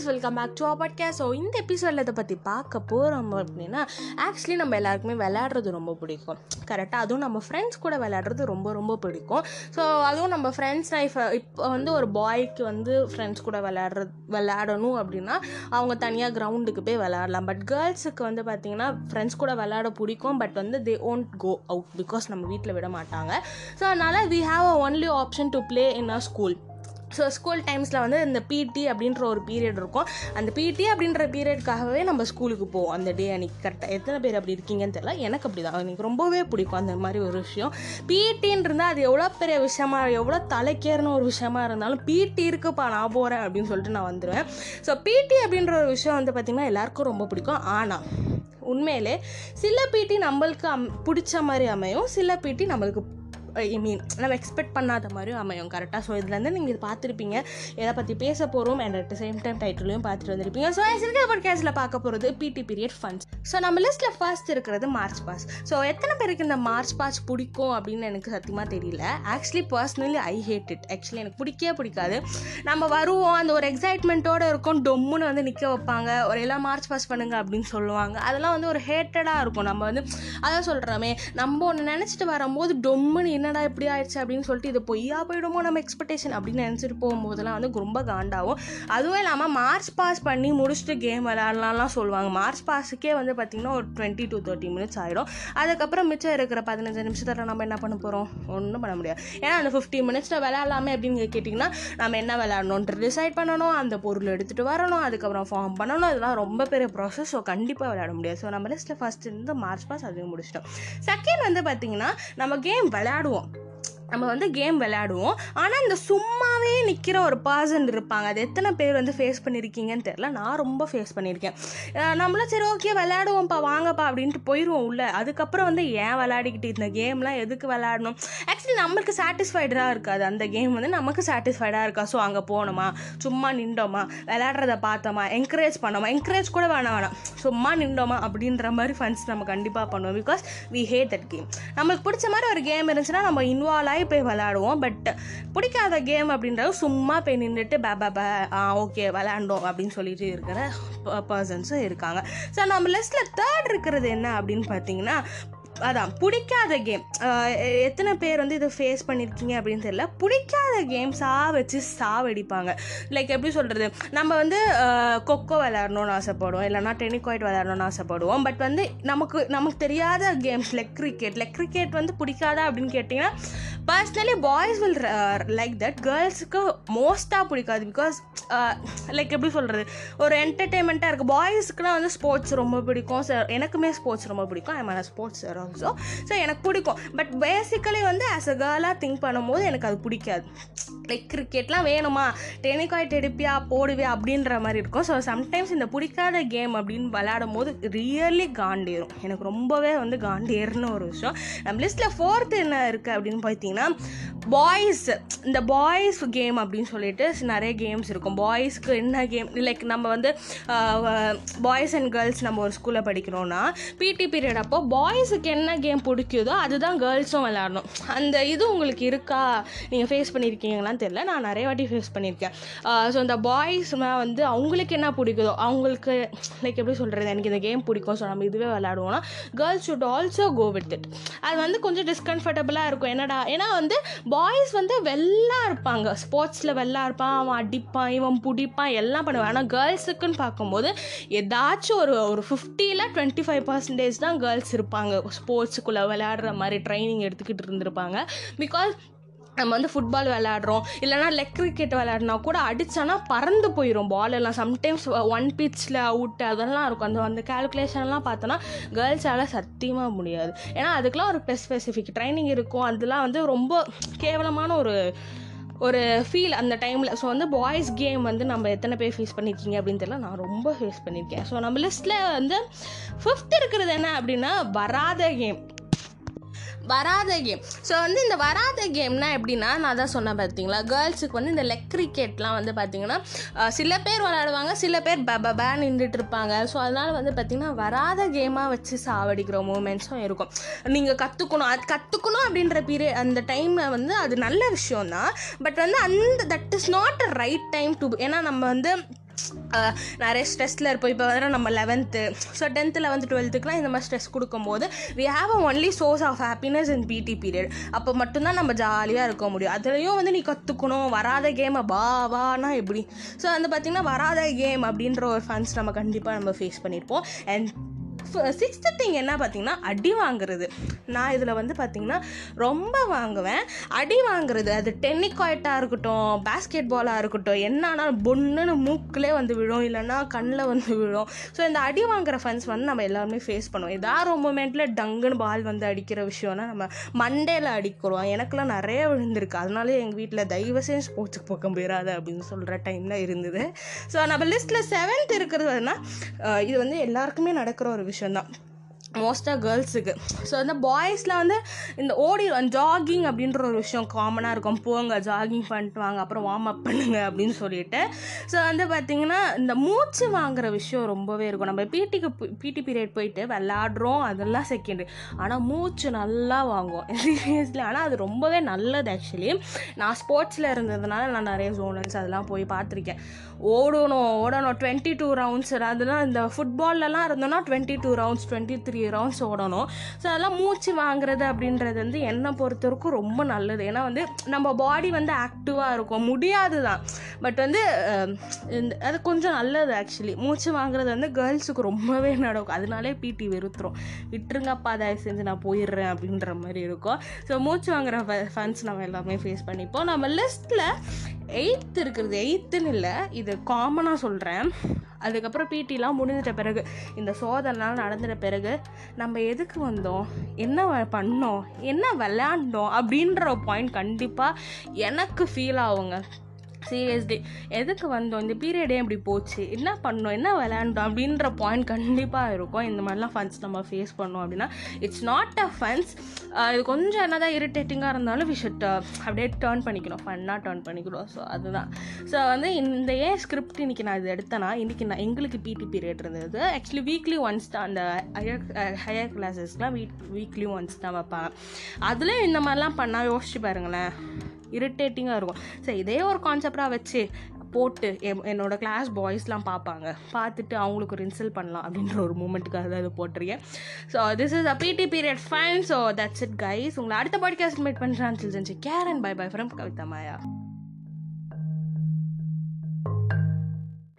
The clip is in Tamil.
Guys welcome back to K so இந்த எபிசோடில் இதை பற்றி பார்க்க போகிறோம் அப்படின்னா ஆக்சுவலி நம்ம எல்லாருக்குமே விளையாடுறது ரொம்ப பிடிக்கும். கரெக்டாக அதுவும் நம்ம ஃப்ரெண்ட்ஸ் கூட விளையாடுறது ரொம்ப ரொம்ப பிடிக்கும். ஸோ அதுவும் நம்ம ஃப்ரெண்ட்ஸ் லைஃப் இப்போ வந்து ஒரு பாய்க்கு வந்து ஃப்ரெண்ட்ஸ் கூட விளையாடுறது விளையாடணும் அப்படின்னா அவங்க தனியாக கிரவுண்டுக்கு போய் விளையாடலாம். பட் கேர்ள்ஸுக்கு வந்து பார்த்திங்கன்னா ஃப்ரெண்ட்ஸ் கூட விளையாட பிடிக்கும் பட் வந்து they won't go out because நம்ம வீட்டில் விட மாட்டாங்க. ஸோ அதனால் we have a only option to play in a school so school டைம்ஸில் வந்து இந்த பிடி அப்படின்ற ஒரு பீரியட் இருக்கும். அந்த பிடி அப்படின்ற பீரியட்காகவே நம்ம ஸ்கூலுக்கு போவோம். அந்த டே அன்றைக்கி கரெக்டாக எத்தனை பேர் அப்படி இருக்கீங்கன்னு தெரியல. எனக்கு அப்படி தான் எனக்கு ரொம்பவே பிடிக்கும் அந்த மாதிரி ஒரு விஷயம். பிடின்னு இருந்தால் அது எவ்வளோ பெரிய விஷயமா எவ்வளோ தலைக்கேறின ஒரு விஷயமா இருந்தாலும் பிடி இருக்குப்பா நான் போகிறேன் அப்படின்னு சொல்லிட்டு நான் வந்துடுவேன் ஸோ பிடி அப்படின்ற ஒரு விஷயம் வந்து பார்த்திங்கன்னா எல்லாருக்கும் ரொம்ப பிடிக்கும். ஆனால் உண்மையிலே சில பிடி நம்மளுக்கு அம் பிடிச்ச மாதிரி அமையும். சில பிடி நம்மளுக்கு ஐ மீன் நம்ம எக்ஸ்பெக்ட் பண்ணாத மாதிரியும் அமையும் கரெக்டாக ஸோ இதுலேருந்து நீங்கள் இது பார்த்துருப்பீங்க. எதை பற்றி பேச போகிறோம் அண்ட் அட் சேம் டைம் டைட்டிலையும் பார்த்துட்டு வந்திருப்பீங்க. ஸோ இருக்கிற பாட்காஸ்ட்டில் பார்க்க போகிறது பிடி பீரியட் ஃபண்ட்ஸ் ஸோ நம்ம லிஸ்ட்டில் ஃபர்ஸ்ட் இருக்கிறது மார்ச் பாஸ் ஸோ எத்தனை பேருக்கு இந்த மார்ச் பாஸ் பிடிக்கும் அப்படின்னு எனக்கு சத்தியமாக தெரியல. Actually personally I hate it actually எனக்கு பிடிக்கவே பிடிக்காது. நம்ம வருவோம் அந்த ஒரு எக்ஸைட்மெண்ட்டோடு இருக்கும் டொம்முன்னு வந்து நிற்க வைப்பாங்க. ஒரு எல்லாம் மார்ச் பாஸ் பண்ணுங்க அப்படின்னு சொல்லுவாங்க. அதெல்லாம் வந்து ஒரு ஹேட்டடாக இருக்கும். நம்ம வந்து அதான் சொல்கிறோமே நம்ம ஒன்று நினச்சிட்டு வரும்போது டொம்முன்னு என்னடா இப்படி ஆயிடுச்சு அப்படின்னு சொல்லிட்டு இது பொய்யா போயிடுமோ நம்ம எக்ஸ்பெக்டேஷன் அப்படின்னு நினச்சிட்டு போகும்போதெல்லாம் வந்து ரொம்ப காண்டாகும். அதுவும் இல்லாமல் மார்ச் பாஸ் பண்ணி முடிச்சுட்டு கேம் விளையாடலாம்லாம் சொல்லுவாங்க. மார்ச் பாஸுக்கே வந்து பார்த்திங்கன்னா ஒரு டுவெண்ட்டி டு தேர்ட்டி மினிட்ஸ் ஆகிடும் அதுக்கப்புறம் மிச்சம் இருக்கிற பதினஞ்சு நிமிஷத்தில் நம்ம என்ன பண்ண போகிறோம் ஒன்றும் பண்ண முடியாது. ஏன்னா அந்த ஃபிஃப்டி மினிட்ஸில் விளையாடலாமே அப்படின்னு கேட்டிங்கன்னா நம்ம என்ன விளையாடணுன்ட்டு டிசைட் பண்ணணும் அந்த பொருள் எடுத்துகிட்டு வரணும் அதுக்கப்புறம் ஃபார்ம் பண்ணணும். அதெல்லாம் ரொம்ப பெரிய ப்ராசஸ் ஸோ கண்டிப்பாக விளையாட முடியாது. ஸோ நம்ம லிஸ்ட்டில் ஃபஸ்ட் இருந்து மார்ச் பாஸ் அதுவும் முடிச்சிட்டோம். செகண்ட் வந்து பார்த்திங்கன்னா நம்ம கேம் விளையாடுவோம். 错 நம்ம வந்து கேம் விளையாடுவோம். ஆனால் இந்த சும்மாவே நிற்கிற ஒரு பர்சன் இருப்பாங்க. அது எத்தனை பேர் வந்து ஃபேஸ் பண்ணியிருக்கீங்கன்னு தெரில நான் ரொம்ப ஃபேஸ் பண்ணியிருக்கேன் நம்மளும் சரி ஓகே விளையாடுவோம்ப்பா வாங்கப்பா அப்படின்ட்டு போயிடுவோம் உள்ள. அதுக்கப்புறம் வந்து ஏன் விளையாடிக்கிட்டு இந்த கேம்லாம் எதுக்கு விளையாடணும்? ஆக்சுவலி நம்மளுக்கு சாட்டிஸ்ஃபைடாக இருக்காது. அந்த கேம் வந்து நமக்கு சாட்டிஸ்ஃபைடாக இருக்கா? ஸோ அங்கே போனோமா சும்மா நின்றோமா? விளையாடுறத பார்த்தோமா? என்கரேஜ் பண்ணோமா? என்கரேஜ் கூட வேணாம் வேணாம். சும்மா நின்றோமா? அப்படின்ற மாதிரி ஃபன்ஸ் நம்ம கண்டிப்பாக பண்ணுவோம். Because we hate that game நம்மளுக்கு பிடிச்ச மாதிரி ஒரு கேம் இருந்துச்சுன்னா நம்ம இன்வால்வ் ஆகி போய் விளாடுவோம் பட் பிடிக்காத கேம் அப்படின்றது சும்மா போய் நின்றுட்டு பே பே பே ஆ ஓகே விளாண்டோம் அப்படின்னு சொல்லிட்டு இருக்கிற பர்சன்ஸும் இருக்காங்க. ஸோ நம்ம லிஸ்ட்டில் தேர்ட் இருக்கிறது என்ன அப்படின்னு பார்த்தீங்கன்னா அதான் பிடிக்காத கேம் எத்தனை பேர் வந்து இதை ஃபேஸ் பண்ணியிருக்கீங்க அப்படின்னு தெரியல. பிடிக்காத கேம்ஸாக வச்சு சாவடிப்பாங்க. லைக் எப்படி சொல்கிறது நம்ம வந்து கொக்கோ விளையாடணும்னு ஆசைப்படுவோம். இல்லைனா டெனிகாய்ட் விளையாடணும்னு ஆசைப்படுவோம். பட் வந்து நமக்கு நமக்கு தெரியாத games like cricket like cricket வந்து பிடிக்காதா அப்படின்னு கேட்டிங்கன்னா personally boys will like that கேர்ள்ஸுக்கு மோஸ்ட்டாக பிடிக்காது பிகாஸ் லைக் uh, எப்படி சொல்கிறது ஒரு என்டர்டெயின்மெண்ட்டாக இருக்குது பாய்ஸுக்குலாம் வந்து ஸ்போர்ட்ஸ் ரொம்ப பிடிக்கும். சார் எனக்குமே ஸ்போர்ட்ஸ் ரொம்ப பிடிக்கும். I man sports sir also so எனக்கு பிடிக்கும். பட் பேசிக்கலி வந்து ஆஸ் அ கேர்ளாக திங்க் பண்ணும்போது எனக்கு அது பிடிக்காது. லைக் கிரிக்கெட்லாம் வேணுமா? டெனிகாய்ட் எடுப்பியா போடுவியா அப்படின்ற மாதிரி இருக்கும். ஸோ சம்டைம்ஸ் இந்த பிடிக்காத கேம் அப்படின்னு விளையாடும் போது ரியலி காண்டேறும். எனக்கு ரொம்பவே வந்து காண்டேறுன்னு ஒரு விஷயம். நம்ம லிஸ்ட்டில் ஃபோர்த்து என்ன இருக்குது அப்படின்னு பார்த்தீங்கன்னா பாய்ஸ் இந்த பாய்ஸ் கேம் அப்படின்னு சொல்லிட்டு நிறைய கேம்ஸ் இருக்கும். பாய்ஸ்க்கு என்ன கேம் லைக் நம்ம வந்து பாய்ஸ் அண்ட் கேர்ள்ஸ் நம்ம ஒரு ஸ்கூலில் படிக்கிறோன்னா பிடி பீரியட் அப்போ பாய்ஸுக்கு என்ன கேம் பிடிக்குதோ அதுதான் கேர்ள்ஸும் விளையாடணும். அந்த இது உங்களுக்கு இருக்கா? நீங்கள் ஃபேஸ் பண்ணியிருக்கீங்களான்னு தெரில நான் நிறைய வாட்டி ஃபேஸ் பண்ணியிருக்கேன். ஸோ இந்த பாய்ஸ்னால் வந்து அவங்களுக்கு என்ன பிடிக்குதோ அவங்களுக்கு லைக் எப்படி சொல்கிறது எனக்கு இந்த கேம் பிடிக்கும் ஸோ நம்ம இதுவே விளாடுவோம்னா girls should also go with it அது வந்து கொஞ்சம் டிஸ்கம்ஃபர்டபுளாக இருக்கும். என்னடா ஏன்னா வந்து பாய்ஸ் வந்து வெள்ளா இருப்பாங்க. ஸ்போர்ட்ஸில் வெள்ளா இருப்பான் அவன் அடிப்பான் இவன் பிடிப்பான் எல்லாம் பண்ணுவான். ஆனால் கேர்ள்ஸுக்குன்னு பார்க்கும்போது ஏதாச்சும் ஒரு ஒரு ஃபிஃப்டியில் டுவெண்ட்டி ஃபைவ் பர்சன்டேஜ் தான் கேர்ள்ஸ் இருப்பாங்க. ஸ்போர்ட்ஸுக்குள்ளே விளையாடுற மாதிரி ட்ரைனிங் எடுத்துக்கிட்டு இருந்திருப்பாங்க. பிகாஸ் நம்ம வந்து ஃபுட்பால் விளையாடுறோம். இல்லைனா லெக் கிரிக்கெட் விளையாடினா கூட அடித்தோன்னா பறந்து போயிடும் பால் எல்லாம். சம்டைம்ஸ் ஒன் பிச்சில் அவுட் அதெல்லாம் இருக்கும். அந்த அந்த கேல்குலேஷன்லாம் பார்த்தோன்னா கேர்ள்ஸால் சத்தியமாக முடியாது. ஏன்னா அதுக்கெலாம் ஒரு ஸ்பெசிஃபிக் ட்ரைனிங் இருக்கும். அதெல்லாம் வந்து ரொம்ப கேவலமான ஒரு ஒரு ஃபீல் அந்த டைமில் ஸோ வந்து பாய்ஸ் கேம் வந்து நம்ம எத்தனை பேர் ஃபேஸ் பண்ணியிருக்கீங்க அப்படின்னு தெரியல. நான் ரொம்ப ஃபேஸ் பண்ணியிருக்கேன் ஸோ நம்ம லிஸ்ட்டில் வந்து ஃபிஃப்த் இருக்கிறது என்ன அப்படின்னா வராத கேம் வராத கேம் ஸோ வந்து இந்த வராத கேம்னா எப்படின்னா நான் தான் சொன்னேன் பார்த்தீங்களா கேர்ள்ஸுக்கு வந்து இந்த லெக் கிரிக்கெட்லாம் வந்து பார்த்தீங்கன்னா சில பேர் விளாடுவாங்க சில பேர் ப பேன் நின்றுட்டு இருப்பாங்க. ஸோ அதனால் வந்து பார்த்தீங்கன்னா வராத கேமாக வச்சு சாவடிக்கிற மூமெண்ட்ஸும் இருக்கும். நீங்கள் கற்றுக்கணும் அது கற்றுக்கணும் அப்படின்ற பீரியட் அந்த டைமில் வந்து அது நல்ல விஷயம் தான் பட் வந்து அந்த that is not a right time to ஏன்னா நம்ம வந்து நிறைய ஸ்ட்ரெஸ்ஸில் இருப்போம். இப்போ வந்து நம்ம லெவன்த்து ஸோ டென்த்து லெவன்த்து டுவெல்த்துக்குலாம் இந்த மாதிரி ஸ்ட்ரெஸ் கொடுக்கும்போது we have a only source of happiness in PT period அப்போ மட்டும்தான் நம்ம ஜாலியாக இருக்க முடியும். அதுலேயும் வந்து நீ கற்றுக்கணும் வராத கேமை வா வானா எப்படி? ஸோ வந்து பார்த்திங்கன்னா வராத கேம் அப்படின்ற ஒரு ஃபன்ஸ் நம்ம கண்டிப்பாக நம்ம ஃபேஸ் பண்ணியிருப்போம் அண்ட் சிக்ஸ்த்து திங் uh, என்ன பார்த்தீங்கன்னா அடி வாங்குறது. நான் இதில் வந்து பார்த்திங்கன்னா ரொம்ப வாங்குவேன். அடி வாங்குறது அது டென்னிகாய்ட்டாக இருக்கட்டும் பேஸ்கெட் பாலாக இருக்கட்டும் என்னன்னா பொண்ணுன்னு மூக்கிலே வந்து விழும் இல்லைன்னா கண்ணில் வந்து விழும். ஸோ இந்த அடி வாங்குற ஃபன்ஸ் வந்து நம்ம எல்லாருமே ஃபேஸ் பண்ணுவோம். ஏதாவது ஒரு மூமெண்ட்டில் டங்குன்னு பால் வந்து அடிக்கிற விஷயம்னா நம்ம மண்டேல அடிக்கிறோம். எனக்குலாம் நிறைய விழுந்திருக்கு. அதனாலே எங்கள் வீட்டில் தயவு செஞ்சு ஸ்போர்ட்ஸுக்கு பக்கம் போயிடாத அப்படின்னு சொல்கிற டைமில் இருந்தது. ஸோ நம்ம லிஸ்ட்டில் செவன்த் இருக்கிறதுனா இது வந்து எல்லாருக்குமே நடக்கிற ஒரு 选的。மோஸ்ட்டாக கேர்ள்ஸுக்கு ஸோ அந்த பாய்ஸில் வந்து இந்த ஓடி ஜாகிங் அப்படின்ற ஒரு விஷயம் காமனாக இருக்கும். போங்க ஜாகிங் பண்ணிட்டு வாங்க அப்புறம் வார்ம் அப் பண்ணுங்க அப்படின்னு சொல்லிட்டு. ஸோ வந்து பார்த்திங்கன்னா இந்த மூச்சு வாங்குற விஷயம் ரொம்பவே இருக்கும். நம்ம பிடிக்கு பிடி பீரியட் போயிட்டு விளாடுறோம் அதெல்லாம் செகண்டரி ஆனால் மூச்சு நல்லா வாங்குவோம். சீரியஸ்லி ஆனால் அது ரொம்பவே நல்லது ஆக்சுவலி நான் ஸ்போர்ட்ஸில் இருந்ததுனால நான் நிறைய ஜோனல்ஸ் அதெல்லாம் போய் பார்த்துருக்கேன். ஓடணும் ஓடணும். டுவெண்ட்டி டூ ரவுண்ட்ஸ் அதெல்லாம் இந்த ஃபுட்பால்லலாம் இருந்தோன்னா twenty two rounds twenty three rounds சோடணும் so அதெல்லாம் மூச்சு வாங்குறது அப்படின்றது வந்து என்னை பொறுத்த வரைக்கும் ரொம்ப நல்லது. ஏன்னா வந்து நம்ம பாடி வந்து ஆக்டிவாக இருக்கும். முடியாது தான் பட் வந்து இந்த அது கொஞ்சம் நல்லது ஆக்சுவலி மூச்சு வாங்குறது வந்து கேர்ள்ஸுக்கு ரொம்பவே நடக்கும். அதனாலே பிடி வெறுத்துரும். விட்டுருங்கப்பா தயவு செஞ்சு நான் போயிடுறேன் அப்படின்ற மாதிரி இருக்கும். ஸோ மூச்சு வாங்குற ஃபன்ஸ் நம்ம எல்லாமே ஃபேஸ் பண்ணிப்போம். நம்ம லிஸ்ட்டில் எயித்து இருக்கிறது எயித்துன்னு இல்லை இது காமனாக சொல்கிறேன் அதுக்கப்புறம் பிடிலாம் முடிஞ்சிட்ட பிறகு இந்த சோதனைலாம் நடந்துட்ட பிறகு நம்ம எதுக்கு வந்தோம்? என்ன பண்ணோம்? என்ன விளையாண்டோம்? அப்படின்ற பாயிண்ட் கண்டிப்பாக எனக்கு ஃபீல் ஆகுங்க. சீரியஸ்லி எதுக்கு வந்தோம்? இந்த பீரியடே இப்படி போச்சு? என்ன பண்ணோம்? என்ன விளையாண்டோம்? அப்படின்ற பாயிண்ட் கண்டிப்பாக இருக்கும். இந்த மாதிரிலாம் ஃபன்ஸ் நம்ம ஃபேஸ் பண்ணோம் அப்படின்னா இட்ஸ் நாட் அ ஃபன்ஸ் இது கொஞ்சம் என்னதான் இரிட்டேட்டிங்காக இருந்தாலும் வி ஷுட் அப்படியே டேர்ன் பண்ணிக்கணும். ஃபன்னாக டேர்ன் பண்ணிக்கணும். ஸோ அதுதான். ஸோ வந்து இந்த ஏன் ஸ்கிரிப்ட் இன்னைக்கு நான் இது எடுத்தேன்னா இன்றைக்கி நான் எங்களுக்கு பிடி பீரியட் இருந்தது. ஆக்சுவலி வீக்லி ஒன்ஸ் தான். அந்த ஹையர் ஹையர் கிளாஸஸ்லாம் வீக் வீக்லி ஒன்ஸ் தான் வைப்பாங்க. அதுலேயும் இந்த மாதிரிலாம் பண்ணால் யோசிச்சு பாருங்களேன். இரிட்டேட்டிங்காக இருக்கும். சரி இதே ஒரு கான்செப்டாக வச்சு போட்டு என் என்னோட கிளாஸ் பாய்ஸ்லாம் பார்ப்பாங்க பார்த்துட்டு அவங்களுக்கு ஒரு இன்சல்ட் பண்ணலாம் அப்படின்ற ஒரு மூமெண்ட்டுக்காக தான் இது போட்டிருக்கேன். So this is a PT period fine so that's it guys உங்களை அடுத்த பாட்காஸ்ட் மீட் பண்ணுறான்னு சொல்லி care and bye bye from Kavitha Maya